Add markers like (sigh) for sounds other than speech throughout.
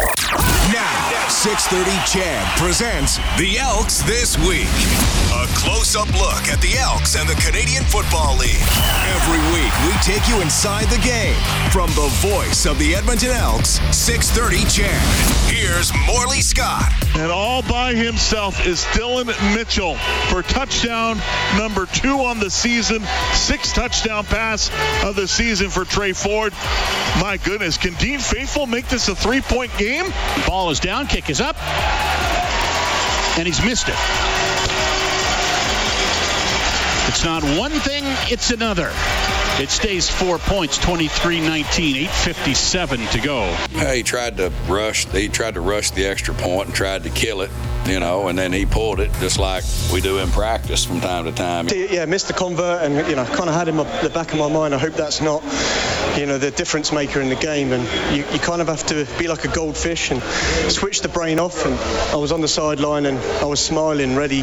Now, 630 CHED presents the Elks This Week. A close-up look at the Elks and the Canadian Football League. Every week, we take you inside the game. From the voice of the Edmonton Elks, 630 CHED. Here's Morley Scott. And all by himself is Dillon Mitchell for touchdown number two on the season. Sixth touchdown pass of the season for Tre Ford. My goodness, can Dean Faithfull make this a three-point game? Ball is down, kick is up, and he's missed it. It's not one thing, it's another. It stays four points, 23-19, 8.57 to go. He tried to rush. He tried to rush the extra point and tried to kill it, you know, and then he pulled it just like we do in practice from time to time. Yeah, missed the convert, and you know, kind of had in my, the back of my mind. I hope that's not, you know, the difference maker in the game. And you, you kind of have to be like a goldfish and switch the brain off. And I was on the sideline and I was smiling, ready.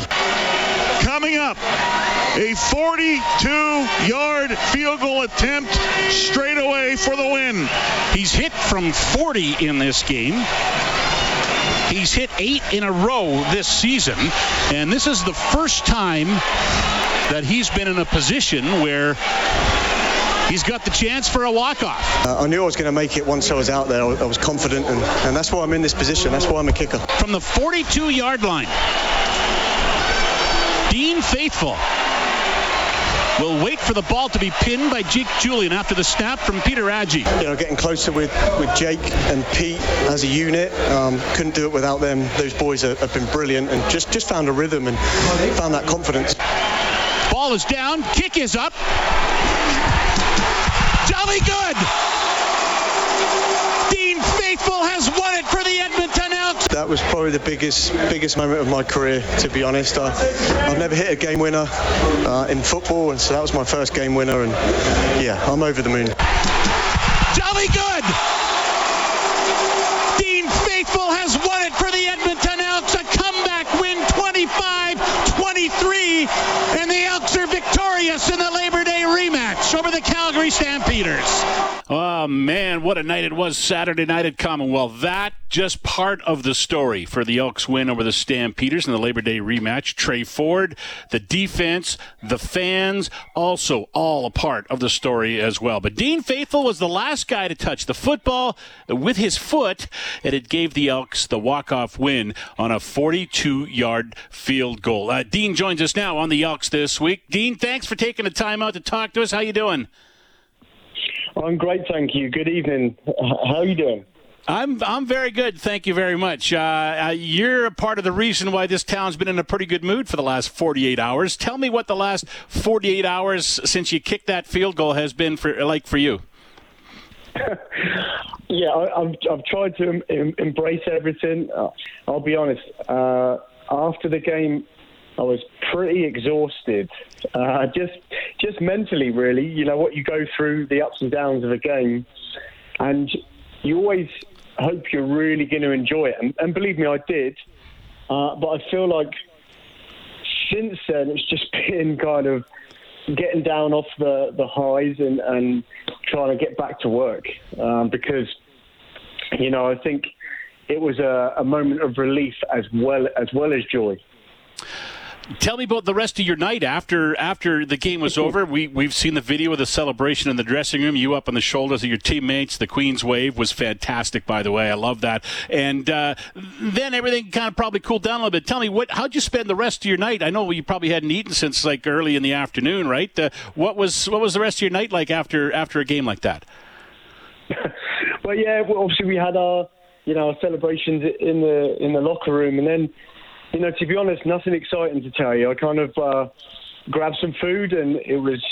Coming up, a 42-yard field goal attempt straight away for the win. He's hit from 40 in this game. He's hit eight in a row this season, and this is the first time that he's been in a position where he's got the chance for a walk-off. Uh, I knew I was going to make it once I was out there. I was, confident, and, and that's why I'm in this position. That's why I'm a kicker. From the 42-yard line, Dean Faithfull will wait for the ball to be pinned by Jake Julien after the snap from Peter Adji. You know, getting closer with, with Jake and Pete as a unit. Um, couldn't do it without them. Those boys have, have been brilliant and just, just found a rhythm and found that confidence. Ball is down, kick is up. Jolly good! Was probably the biggest biggest moment of my career, to be honest. I, I've never hit a game winner uh, in football, and so that was my first game winner. And yeah, I'm over the moon. Jolly good! Dean Faithfull has won it for the Edmonton Elks. A comeback win 25-23, and the Elks are victorious in the Labor Day rematch over the Calgary Stampeders. Oh man, what a night it was Saturday night at Commonwealth. That just part of the story for the Elks win over the Stampeders in the Labor Day rematch. Tre Ford, the defense, the fans, also all a part of the story as well. But Dean Faithfull was the last guy to touch the football with his foot, and it gave the Elks the walk-off win on a 42-yard field goal. Uh, Dean joins us now on the Elks this week. Dean, thanks for taking the time out to talk to us. How you doing? I'm great, thank you. Good evening. How are you doing? I'm I'm very good, thank you very much. Uh, uh, you're a part of the reason why this town's been in a pretty good mood for the last 48 hours. Tell me what the last 48 hours since you kicked that field goal has been for like for you. (laughs) yeah, I, have I've tried to em- embrace everything. Uh, I'll be honest. Uh, after the game, I was pretty exhausted, uh, just just mentally, really. You know what you go through the ups and downs of a game, and you always hope you're really going to enjoy it. And, and believe me, I did. Uh, but I feel like since then, it's just (laughs) been kind of getting down off the, the highs and, and trying to get back to work um, because, you know, I think it was a, a moment of relief as well as well as joy. Tell me about the rest of your night after after the game was over. We we've seen the video of the celebration in the dressing room. You up on the shoulders of your teammates. The Queen's wave was fantastic, by the way. I love that. And uh, then everything kind of probably cooled down a little bit. Tell me what how'd you spend the rest of your night? I know you probably hadn't eaten since like early in the afternoon, right? Uh, what was what was the rest of your night like after after a game like that? (laughs) well, yeah. Well, obviously we had our you know our celebrations in the in the locker room, and then you know, to be honest, nothing exciting to tell you. I kind of uh, grabbed some food, and it was,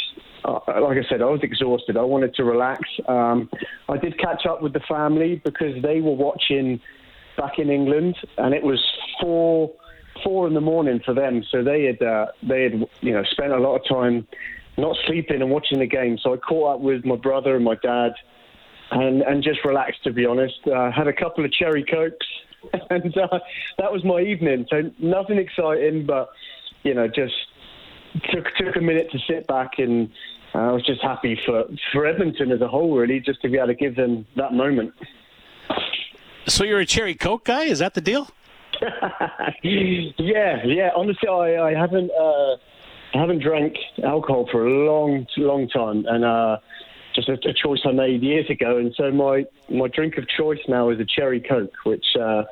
uh, like I said, I was exhausted. I wanted to relax. Um, I did catch up with the family because they were watching back in England, and it was four four in the morning for them. So they had uh, they had you know spent a lot of time not sleeping and watching the game. So I caught up with my brother and my dad, and and just relaxed. To be honest, uh, had a couple of cherry cokes (laughs) and uh, that was my evening. So nothing exciting, but you know, just took took a minute to sit back and uh, I was just happy for for Edmonton as a whole, really, just to be able to give them that moment. So you're a cherry coke guy? Is that the deal? (laughs) yeah, yeah. Honestly, I, I haven't uh, I haven't drank alcohol for a long, long time, and uh, just a, a, choice I made years ago. And so my my drink of choice now is a cherry coke, which uh,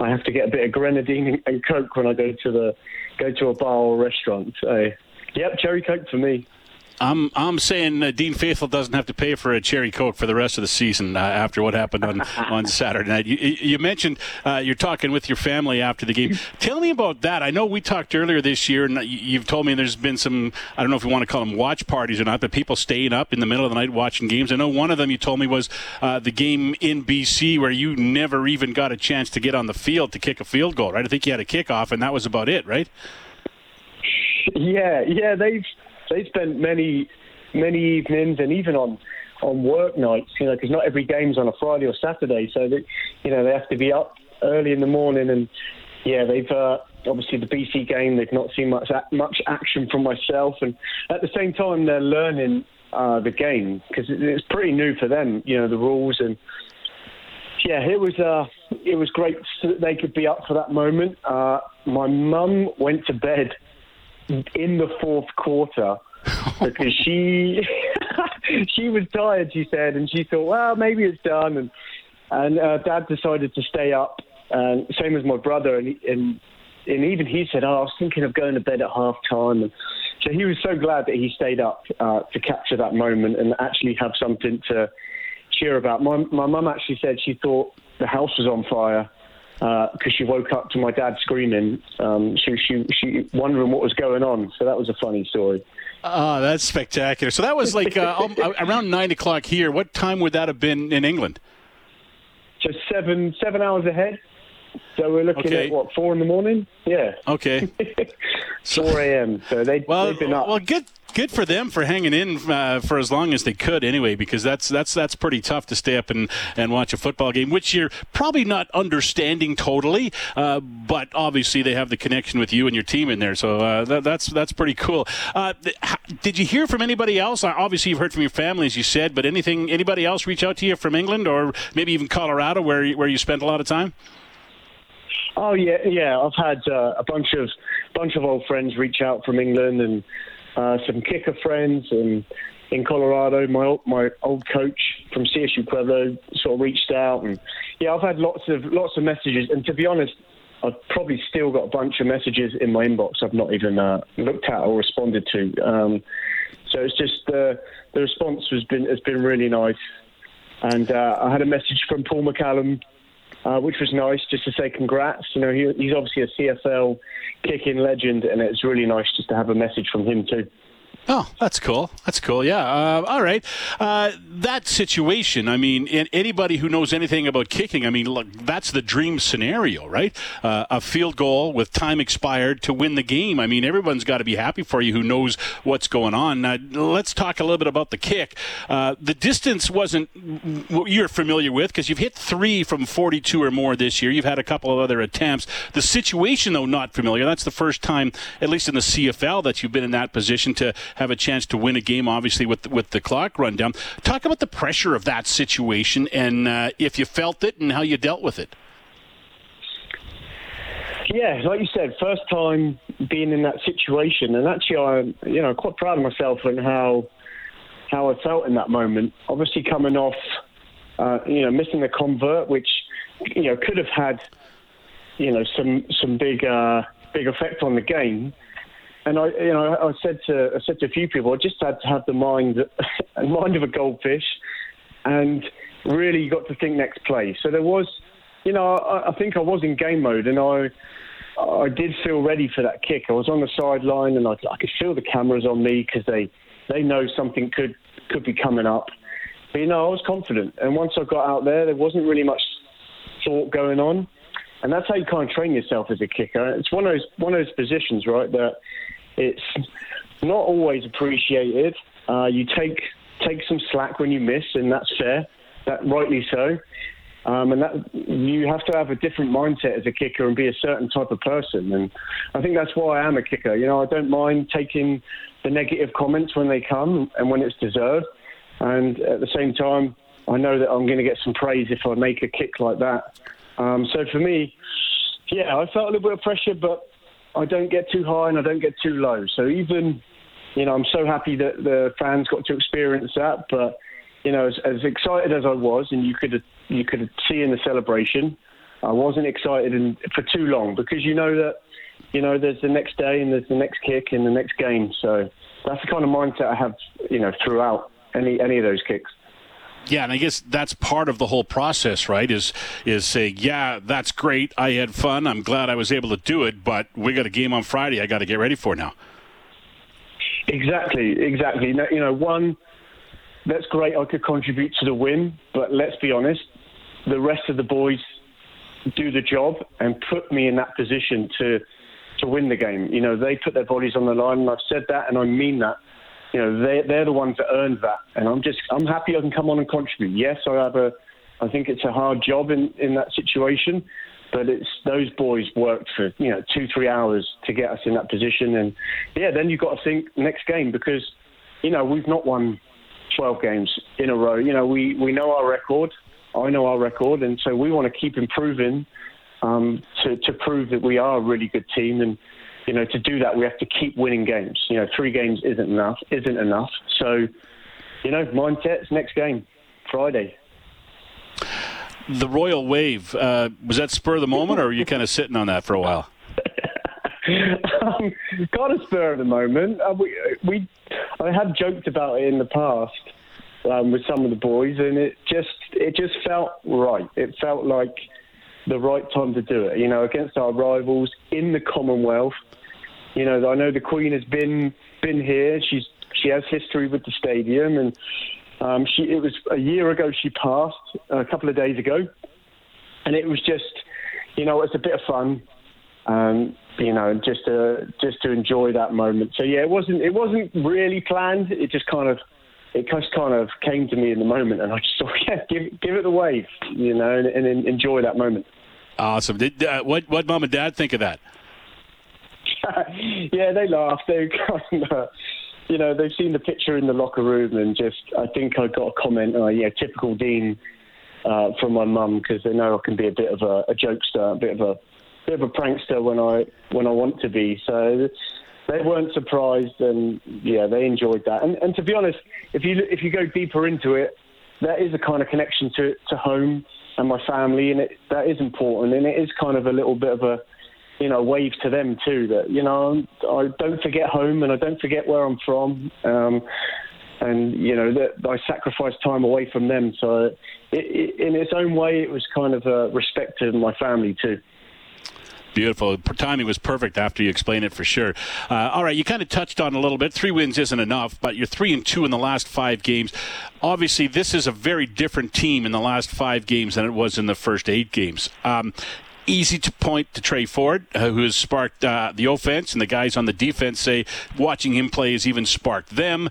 I have to get a bit of grenadine and, and coke when I go to the go to a bar or restaurant. So, yep, cherry coke for me. I'm I'm saying uh, Dean Faithfull doesn't have to pay for a cherry coke for the rest of the season uh, after what happened on, (laughs) on Saturday night. You, you mentioned uh, you're talking with your family after the game. Tell me about that. I know we talked earlier this year, and you've told me there's been some I don't know if you want to call them watch parties or not, but people staying up in the middle of the night watching games. I know one of them you told me was uh, the game in BC where you never even got a chance to get on the field to kick a field goal. Right? I think you had a kickoff, and that was about it. Right? Yeah, yeah. They've they spent many many evenings and even on on work nights, you know, because not every game's on a Friday or Saturday, so that you know they have to be up early in the morning and yeah, they've uh, obviously the BC game. They've not seen much much action from myself, and at the same time they're learning uh, the game because it's pretty new for them. You know the rules and yeah, it was uh, it was great so that they could be up for that moment. Uh, my mum went to bed in the fourth quarter because she (laughs) she was tired. She said, and she thought, well, maybe it's done. And and uh, Dad decided to stay up, and same as my brother. And and and even he said, oh, I was thinking of going to bed at half time. And so he was so glad that he stayed up uh, to capture that moment and actually have something to cheer about. My my mum actually said she thought the house was on fire because uh, she woke up to my dad screaming. Um, she, she, she wondering what was going on. So that was a funny story. Oh, that's spectacular. So that was like uh, um, around nine o'clock here. What time would that have been in England? Just seven seven hours ahead. So we're looking okay. at what four in the morning? Yeah. Okay. (laughs) four a.m. So they, well, they've been up. Well, good good for them for hanging in uh, for as long as they could anyway because that's that's that's pretty tough to stay up and, and watch a football game which you're probably not understanding totally uh, but obviously they have the connection with you and your team in there so uh, that, that's that's pretty cool uh, did you hear from anybody else uh, obviously you've heard from your family as you said but anything anybody else reach out to you from England or maybe even Colorado where where you spent a lot of time Oh yeah, yeah. I've had uh, a bunch of bunch of old friends reach out from England and uh, some kicker friends and in Colorado. My my old coach from CSU Pueblo sort of reached out, and yeah, I've had lots of lots of messages. And to be honest, I've probably still got a bunch of messages in my inbox I've not even uh, looked at or responded to. Um, so it's just uh, the response has been has been really nice. And uh, I had a message from Paul McCallum uh, which was nice just to say congrats. You know, he, he's obviously a CFL kicking legend, and it's really nice just to have a message from him too. Oh, that's cool. That's cool. Yeah. Uh, all right. Uh, that situation. I mean, anybody who knows anything about kicking, I mean, look, that's the dream scenario, right? Uh, a field goal with time expired to win the game. I mean, everyone's got to be happy for you who knows what's going on. let's talk a little bit about the kick. Uh, the distance wasn't what you're familiar with because you've hit three from 42 or more this year. You've had a couple of other attempts. The situation, though, not familiar. That's the first time, at least in the CFL, that you've been in that position to have a chance to win a game, obviously with with the clock rundown. Talk about the pressure of that situation and uh, if you felt it and how you dealt with it. Yeah, like you said, first time being in that situation, and actually, I'm you know quite proud of myself and how how I felt in that moment. Obviously, coming off, uh, you know, missing the convert, which you know could have had, you know, some some big uh, big effect on the game and I, you know, I said to I said to a few people, I just had to have the mind, (laughs) mind of a goldfish, and really got to think next play. So there was, you know, I, I think I was in game mode, and I, I did feel ready for that kick. I was on the sideline, and I, I could feel the cameras on me because they, they know something could could be coming up. But you know, I was confident, and once I got out there, there wasn't really much thought going on. And that's how you kind of train yourself as a kicker. It's one of those one of those positions, right? That it's not always appreciated. Uh, you take take some slack when you miss, and that's fair. That rightly so. Um, and that you have to have a different mindset as a kicker and be a certain type of person. And I think that's why I am a kicker. You know, I don't mind taking the negative comments when they come and when it's deserved. And at the same time, I know that I'm going to get some praise if I make a kick like that. Um, so for me, yeah, I felt a little bit of pressure, but I don't get too high and I don't get too low. So even, you know, I'm so happy that the fans got to experience that. But you know, as, as excited as I was, and you could you could see in the celebration, I wasn't excited in, for too long because you know that you know there's the next day and there's the next kick and the next game. So that's the kind of mindset I have, you know, throughout any any of those kicks. Yeah, and I guess that's part of the whole process, right? Is is saying, yeah, that's great. I had fun. I'm glad I was able to do it, but we got a game on Friday. I got to get ready for now. Exactly, exactly. You know, one that's great. I could contribute to the win, but let's be honest, the rest of the boys do the job and put me in that position to to win the game. You know, they put their bodies on the line, and I've said that, and I mean that. You know, they they're the ones that earned that, and I'm just I'm happy I can come on and contribute. Yes, I have a, I think it's a hard job in in that situation, but it's those boys worked for you know two three hours to get us in that position, and yeah, then you've got to think next game because you know we've not won 12 games in a row. You know, we, we know our record. I know our record, and so we want to keep improving um, to, to prove that we are a really good team. And you know, to do that, we have to keep winning games. You know, three games isn't enough. Isn't enough. So, you know, mindset's next game, Friday. The Royal Wave uh, was that spur of the moment, or were you kind of sitting on that for a while? (laughs) um, got a spur of the moment. Uh, we, we, I have joked about it in the past um, with some of the boys, and it just, it just felt right. It felt like the right time to do it. You know, against our rivals in the Commonwealth. You know, I know the Queen has been been here. She's she has history with the stadium, and um, she it was a year ago she passed a couple of days ago, and it was just, you know, it's a bit of fun. Um, you know, just to just to enjoy that moment. So yeah, it wasn't it wasn't really planned. It just kind of it just kind of came to me in the moment, and I just thought, (laughs) yeah, give give it wave, you know, and, and enjoy that moment. Awesome. Did uh, what what mom and dad think of that? (laughs) yeah, they laughed. They (laughs) kind of, you know, they've seen the picture in the locker room, and just I think I got a comment, uh, yeah, typical Dean. Uh, from my mum because they know I can be a bit of a, a jokester, a bit of a bit of a prankster when I when I want to be. So they weren't surprised, and yeah, they enjoyed that. And, and to be honest, if you if you go deeper into it, that is a kind of connection to to home and my family, and it, that is important, and it is kind of a little bit of a you know wave to them too. That you know I don't forget home, and I don't forget where I'm from. Um, and you know that I sacrificed time away from them. So, it, it, in its own way, it was kind of a respect to my family too. Beautiful. Timing was perfect after you explained it for sure. Uh, all right, you kind of touched on a little bit. Three wins isn't enough, but you're three and two in the last five games. Obviously, this is a very different team in the last five games than it was in the first eight games. Um, easy to point to Tre Ford, uh, who has sparked uh, the offense, and the guys on the defense say watching him play has even sparked them.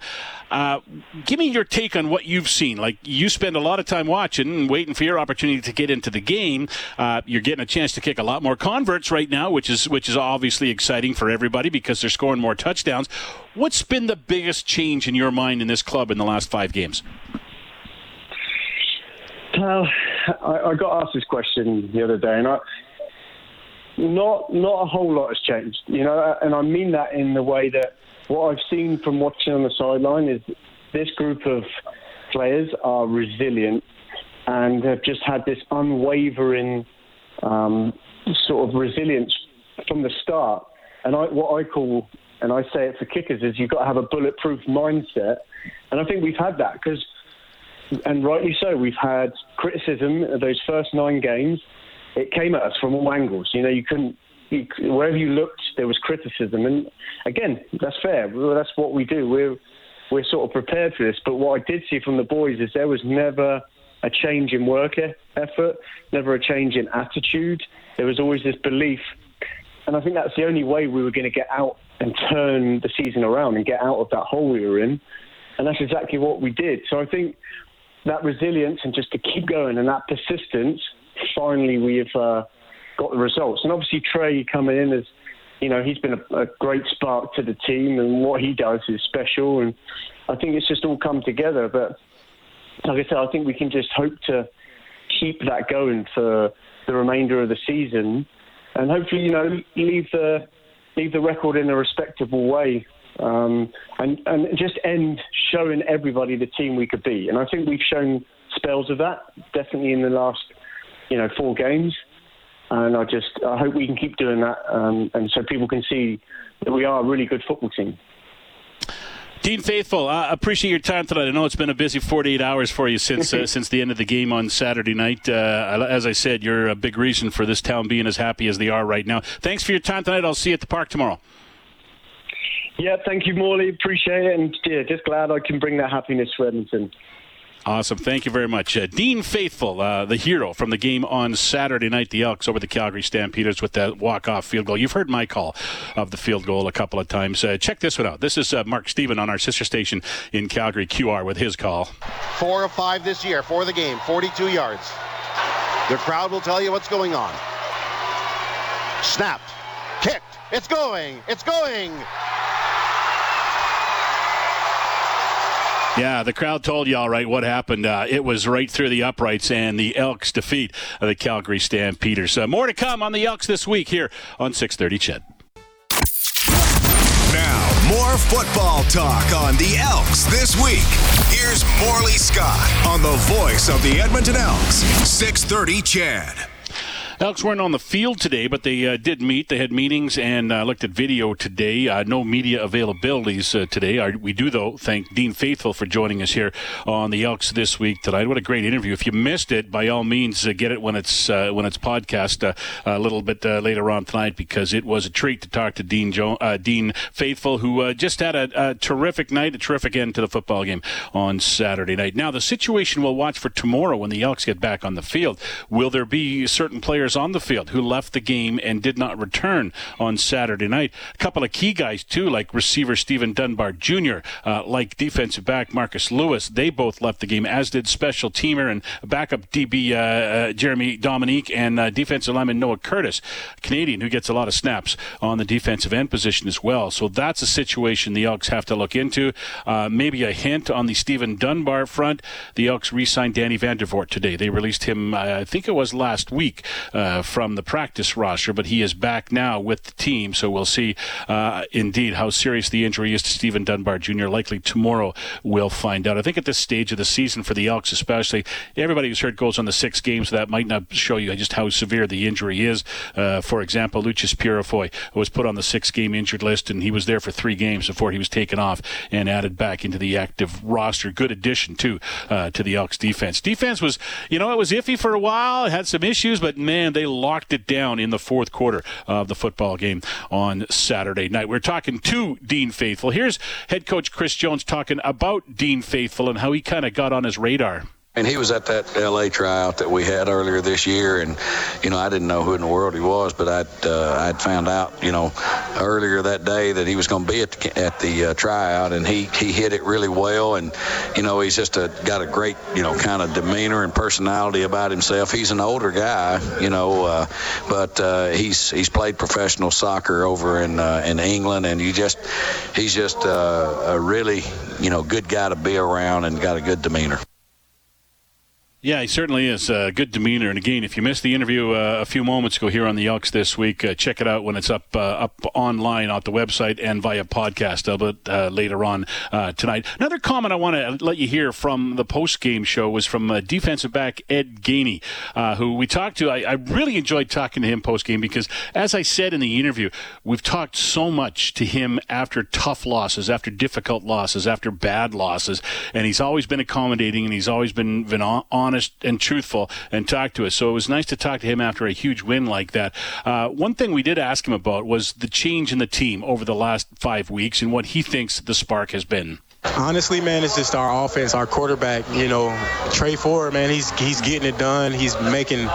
Uh, give me your take on what you've seen. Like you spend a lot of time watching and waiting for your opportunity to get into the game. Uh, you're getting a chance to kick a lot more converts right now, which is which is obviously exciting for everybody because they're scoring more touchdowns. What's been the biggest change in your mind in this club in the last five games? Well, I, I got asked this question the other day, and I, not not a whole lot has changed, you know, and I mean that in the way that what I've seen from watching on the sideline is this group of players are resilient and have just had this unwavering um, sort of resilience from the start. And I, what I call, and I say it for kickers, is you've got to have a bulletproof mindset. And I think we've had that because, and rightly so, we've had criticism of those first nine games it came at us from all angles. You know, you couldn't wherever you looked, there was criticism, and again, that's fair. That's what we do. We're we're sort of prepared for this. But what I did see from the boys is there was never a change in work effort, never a change in attitude. There was always this belief, and I think that's the only way we were going to get out and turn the season around and get out of that hole we were in. And that's exactly what we did. So I think that resilience and just to keep going and that persistence finally we've uh, got the results. And obviously Tre coming in as you know he's been a, a, great spark to the team, and what he does is special. And I think it's just all come together. But like I said, I think we can just hope to keep that going for the remainder of the season, and hopefully, you know, leave the leave the record in a respectable way, um, and and just end showing everybody the team we could be. And I think we've shown spells of that, definitely in the last, you know, four games. And I just I hope we can keep doing that, um, and so people can see that we are a really good football team. Dean Faithfull, I appreciate your time tonight. I know it's been a busy 48 hours for you since uh, (laughs) since the end of the game on Saturday night. Uh, as I said, you're a big reason for this town being as happy as they are right now. Thanks for your time tonight. I'll see you at the park tomorrow. Yeah, thank you, Morley. Appreciate it, and yeah, just glad I can bring that happiness to Edmonton. Awesome. Thank you very much. Uh, Dean Faithfull, uh, the hero from the game on Saturday night, the Elks over the Calgary Stampeders with that walk-off field goal. You've heard my call of the field goal a couple of times. Uh, check this one out. This is uh, Mark Stephen on our sister station in Calgary, QR, with his call. Four of five this year for the game, 42 yards. The crowd will tell you what's going on. Snapped. Kicked. It's going. It's going. Yeah, the crowd told you all right what happened. Uh, it was right through the uprights and the Elks defeat of the Calgary Stampeders. Uh, more to come on the Elks this week here on 630 CHED. Now, more football talk on the Elks this week. Here's Morley Scott on the voice of the Edmonton Elks, 630 CHED. Elks weren't on the field today, but they uh, did meet. They had meetings and uh, looked at video today. Uh, no media availabilities uh, today. Our, we do, though, thank Dean Faithfull for joining us here on the Elks this week tonight. What a great interview! If you missed it, by all means, uh, get it when it's uh, when it's podcast a little bit later on tonight because it was a treat to talk to Dean jo- Dean Faithfull, who just had a, a terrific night, a terrific end to the football game on Saturday night. Now, the situation we'll watch for tomorrow when the Elks get back on the field. Will there be certain players? Players on the field who left the game and did not return on Saturday night. A couple of key guys, too, like receiver Stephen Dunbar Jr., uh, like defensive back Marcus Lewis. They both left the game, as did special teamer and backup DB uh, uh, Jeremy Dominique and uh, defensive lineman Noah Curtis, Canadian, who gets a lot of snaps on the defensive end position as well. So that's a situation the Elks have to look into. Uh, maybe a hint on the Stephen Dunbar front. The Elks re signed Danny Vandervoort today. They released him, I think it was last week, uh, from the practice roster, but he is back now with the team. So we'll see uh, indeed how serious the injury is to Steven Dunbar Jr. Likely tomorrow we'll find out. I think at this stage of the season for the Elks, especially, everybody who's heard goes on the six games, so that might not show you just how severe the injury is. Uh, for example, Lucius Purifoy was put on the six game injured list, and he was there for three games before he was taken off and added back into the active roster. Good addition, too, uh, to the Elks defense. Defense was, you know, it was iffy for a while, it had some issues, but man, man, they locked it down in the fourth quarter of the football game on Saturday night. We're talking to Dean Faithfull. Here's head coach Chris Jones talking about Dean Faithfull and how he kind of got on his radar. And he was at that L.A. tryout that we had earlier this year, and you know I didn't know who in the world he was, but I'd uh, I'd found out you know earlier that day that he was going to be at the, at the uh, tryout, and he he hit it really well, and you know he's just a, got a great you know kind of demeanor and personality about himself. He's an older guy, you know, uh, but uh, he's he's played professional soccer over in uh, in England, and you just he's just uh, a really you know good guy to be around and got a good demeanor. Yeah, he certainly is. Uh, good demeanor. And again, if you missed the interview uh, a few moments ago here on the Elks this week, uh, check it out when it's up uh, up online on the website and via podcast a bit uh, later on uh, tonight. Another comment I want to let you hear from the post game show was from defensive back Ed Gainey, who we talked to. I, I really enjoyed talking to him post game because, as I said in the interview, we've talked so much to him after tough losses, after difficult losses, after bad losses, and he's always been accommodating and he's always been, been on honest and truthful and talk to us. So it was nice to talk to him after a huge win like that. Uh, one thing we did ask him about was the change in the team over the last five weeks and what he thinks the spark has been. Honestly, man, it's just our offense, our quarterback. You know, Tre Ford, man, he's he's getting it done. He's making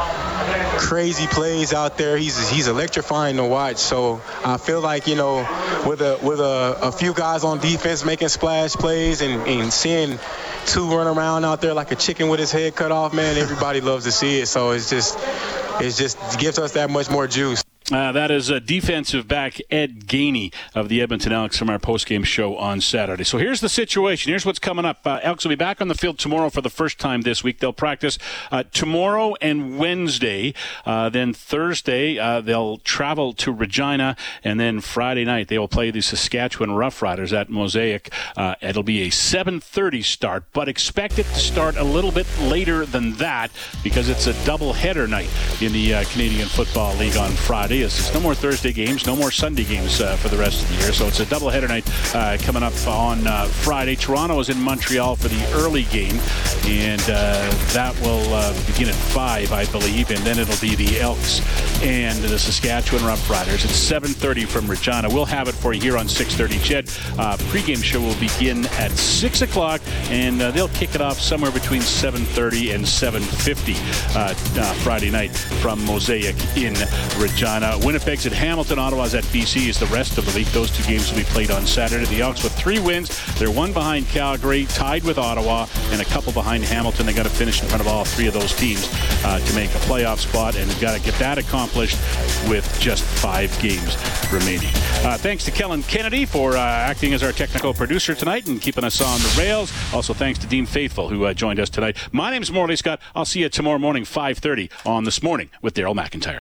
crazy plays out there. He's he's electrifying to watch. So I feel like you know, with a with a, a few guys on defense making splash plays and, and seeing two run around out there like a chicken with his head cut off, man, everybody loves to see it. So it's just it's just gives us that much more juice. Uh, that is uh, defensive back Ed Gainey of the Edmonton Elks from our postgame show on Saturday. So here's the situation. Here's what's coming up. Uh, Elks will be back on the field tomorrow for the first time this week. They'll practice uh, tomorrow and Wednesday. Uh, then Thursday uh, they'll travel to Regina, and then Friday night they will play the Saskatchewan Roughriders at Mosaic. it'll be a 7:30 start, but expect it to start a little bit later than that because it's a double header night in the Canadian Football League on Friday is it's no more Thursday games, no more Sunday games uh, for the rest of the year. So it's a doubleheader night uh, coming up on uh, Friday. Toronto is in Montreal for the early game, and uh, that will uh, begin at 5, I believe, and then it'll be the Elks and the Saskatchewan Roughriders at 7.30 from Regina. We'll have it for you here on 6.30. CHED, uh, pregame show will begin at 6 o'clock, and they'll kick it off somewhere between 7.30 and 7.50 Friday night from Mosaic in Regina. Uh, Winnipeg's at Hamilton, Ottawa's at BC is the rest of the league. Those two games will be played on Saturday. The Elks with three wins. They're one behind Calgary, tied with Ottawa, and a couple behind Hamilton. They got to finish in front of all three of those teams uh, to make a playoff spot, and they've got to get that accomplished with just five games remaining. Uh, thanks to Kellen Kennedy for uh, acting as our technical producer tonight and keeping us on the rails. Also, thanks to Dean Faithfull who uh, joined us tonight. My name's Morley Scott. I'll see you tomorrow morning, 5:30 on this morning with Daryl McIntyre.